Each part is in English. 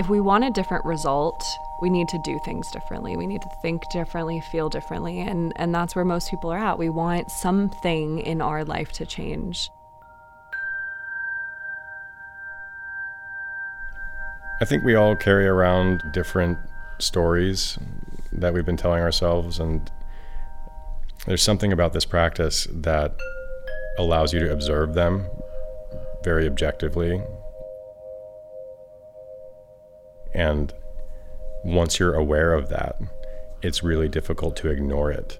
if we want a different result, we need to do things differently. We need to think differently, feel differently. And, and that's where most people are at. We want something in our life to change. I think we all carry around different stories that we've been telling ourselves. And there's something about this practice that allows you to observe them very objectively. And once you're aware of that, it's really difficult to ignore it.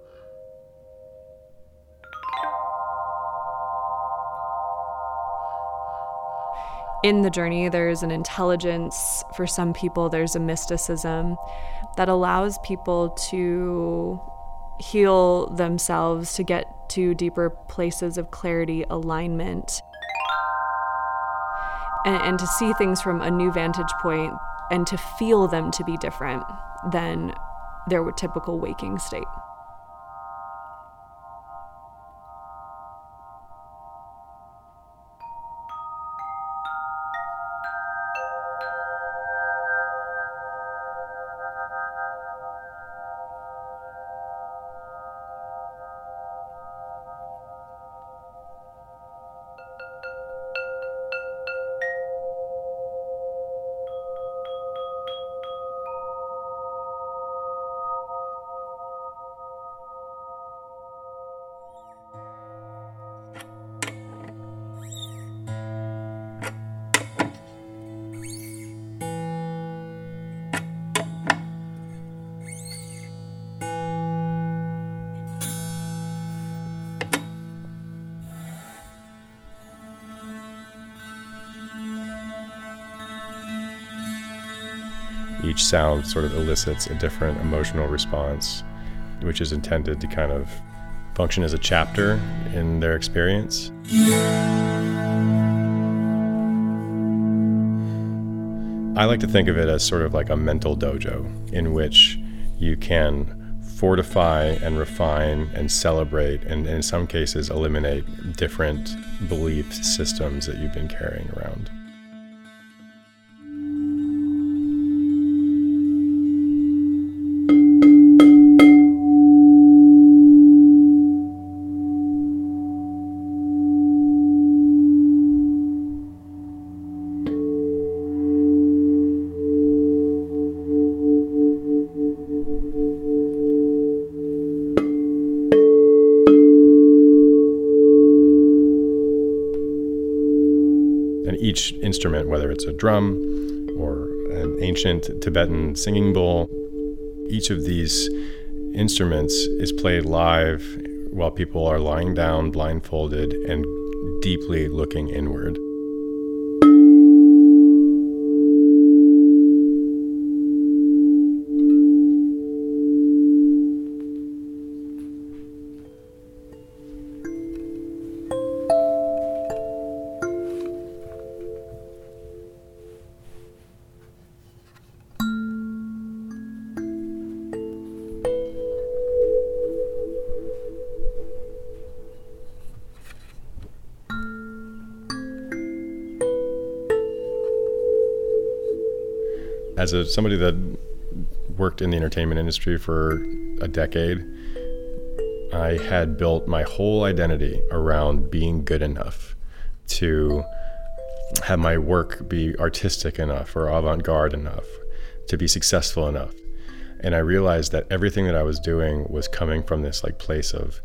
In the journey, there's an intelligence. For some people, there's a mysticism that allows people to heal themselves, to get to deeper places of clarity, alignment, and, and to see things from a new vantage point and to feel them to be different than their typical waking state. Each sound sort of elicits a different emotional response, which is intended to kind of function as a chapter in their experience. I like to think of it as sort of like a mental dojo in which you can fortify and refine and celebrate, and in some cases, eliminate different belief systems that you've been carrying around. Each instrument, whether it's a drum or an ancient Tibetan singing bowl, each of these instruments is played live while people are lying down, blindfolded, and deeply looking inward. As a somebody that worked in the entertainment industry for a decade, I had built my whole identity around being good enough to have my work be artistic enough or avant garde enough to be successful enough. And I realized that everything that I was doing was coming from this like place of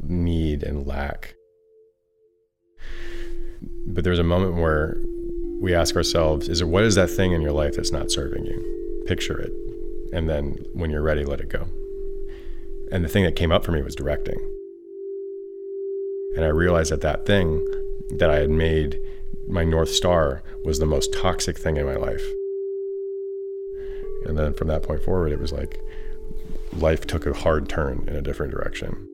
need and lack. But there was a moment where we ask ourselves is it what is that thing in your life that's not serving you? Picture it. And then when you're ready let it go. And the thing that came up for me was directing. And i realized that that thing that i had made my north star was the most toxic thing in my life. And then from that point forward it was like life took a hard turn in a different direction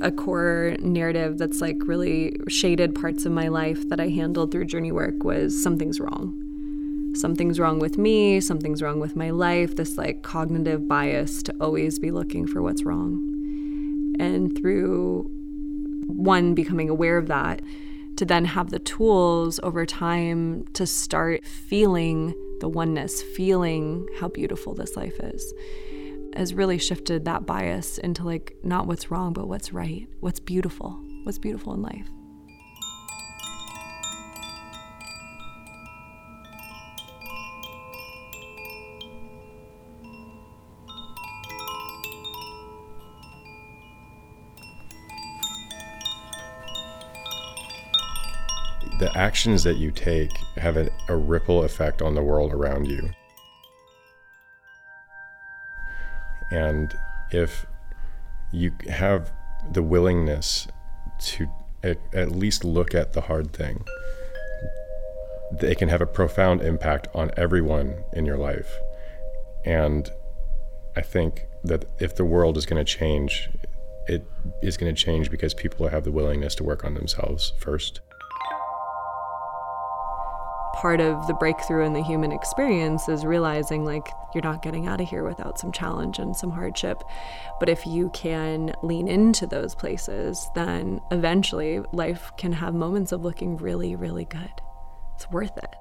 a core narrative that's like really shaded parts of my life that I handled through journey work was something's wrong. Something's wrong with me, something's wrong with my life, this like cognitive bias to always be looking for what's wrong. And through one, becoming aware of that, to then have the tools over time to start feeling the oneness, feeling how beautiful this life is, has really shifted that bias into like not what's wrong, but what's right, what's beautiful, what's beautiful in life. the actions that you take have a, a, ripple effect on the world around you. And if you have the willingness to at, at least look at the hard thing, it can have a profound impact on everyone in your life. And I think that if the world is going to change, it is going to change because people have the willingness to work on themselves first part of the breakthrough in the human experience is realizing like you're not getting out of here without some challenge and some hardship. But if you can lean into those places, then eventually life can have moments of looking really, really good. It's worth it.